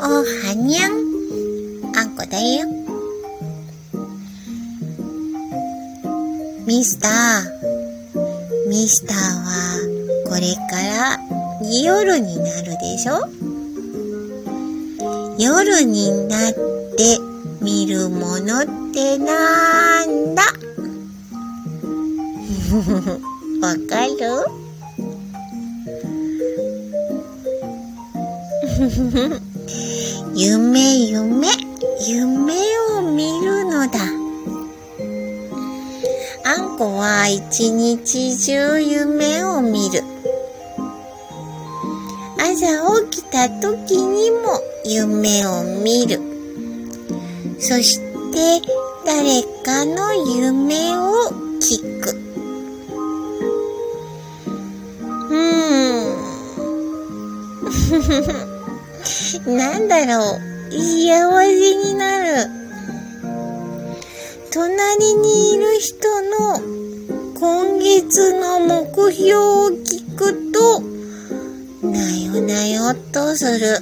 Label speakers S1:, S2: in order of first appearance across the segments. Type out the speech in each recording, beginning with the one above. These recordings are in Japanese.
S1: おはにゃん。あんこだよ。ミスター。ミスターは、これから夜になるでしょ夜になって見るものってなんだわかる 夢夢夢を見るのだ。あんこは一日中夢を見る。朝起きた時にも夢を見る。そして誰かの夢を聞く。うーん。なんだろう。幸せになる。隣にいる人の今月の目標を聞くと、なよなよっとする。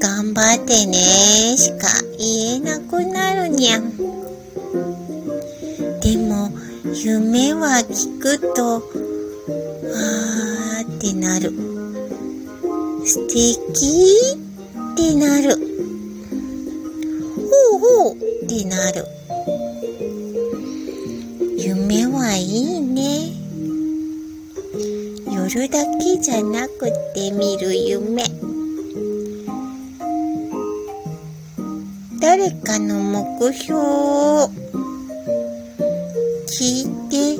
S1: 頑張ってねしか言えなくなるにゃん。でも、夢は聞くと、あーってなる。素敵ってなる。ほうほうってなる。夢はいいね。夜だけじゃなくて見る夢。誰かの目標を聞いて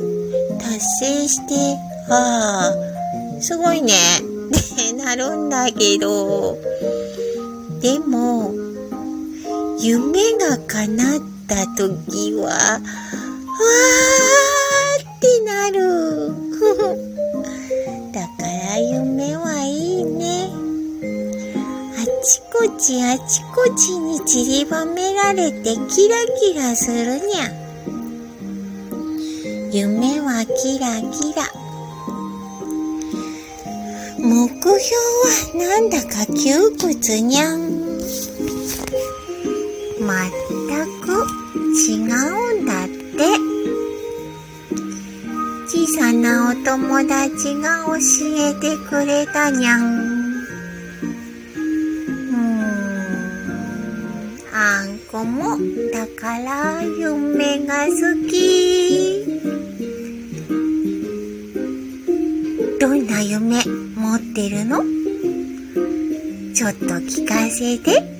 S1: 達成して、ああ、すごいね。ってなるんだけど、でも、夢が叶った時は、わーってなる。だから夢はいいね。あちこちあちこちに散りばめられてキラキラするにゃ。夢はキラキラ。目標はなんだか窮屈にゃん。まったく違うんだって。小さなお友達が教えてくれたにゃん。うん。あんこもだから夢が好き。どんな夢持ってるの？ちょっと聞かせて。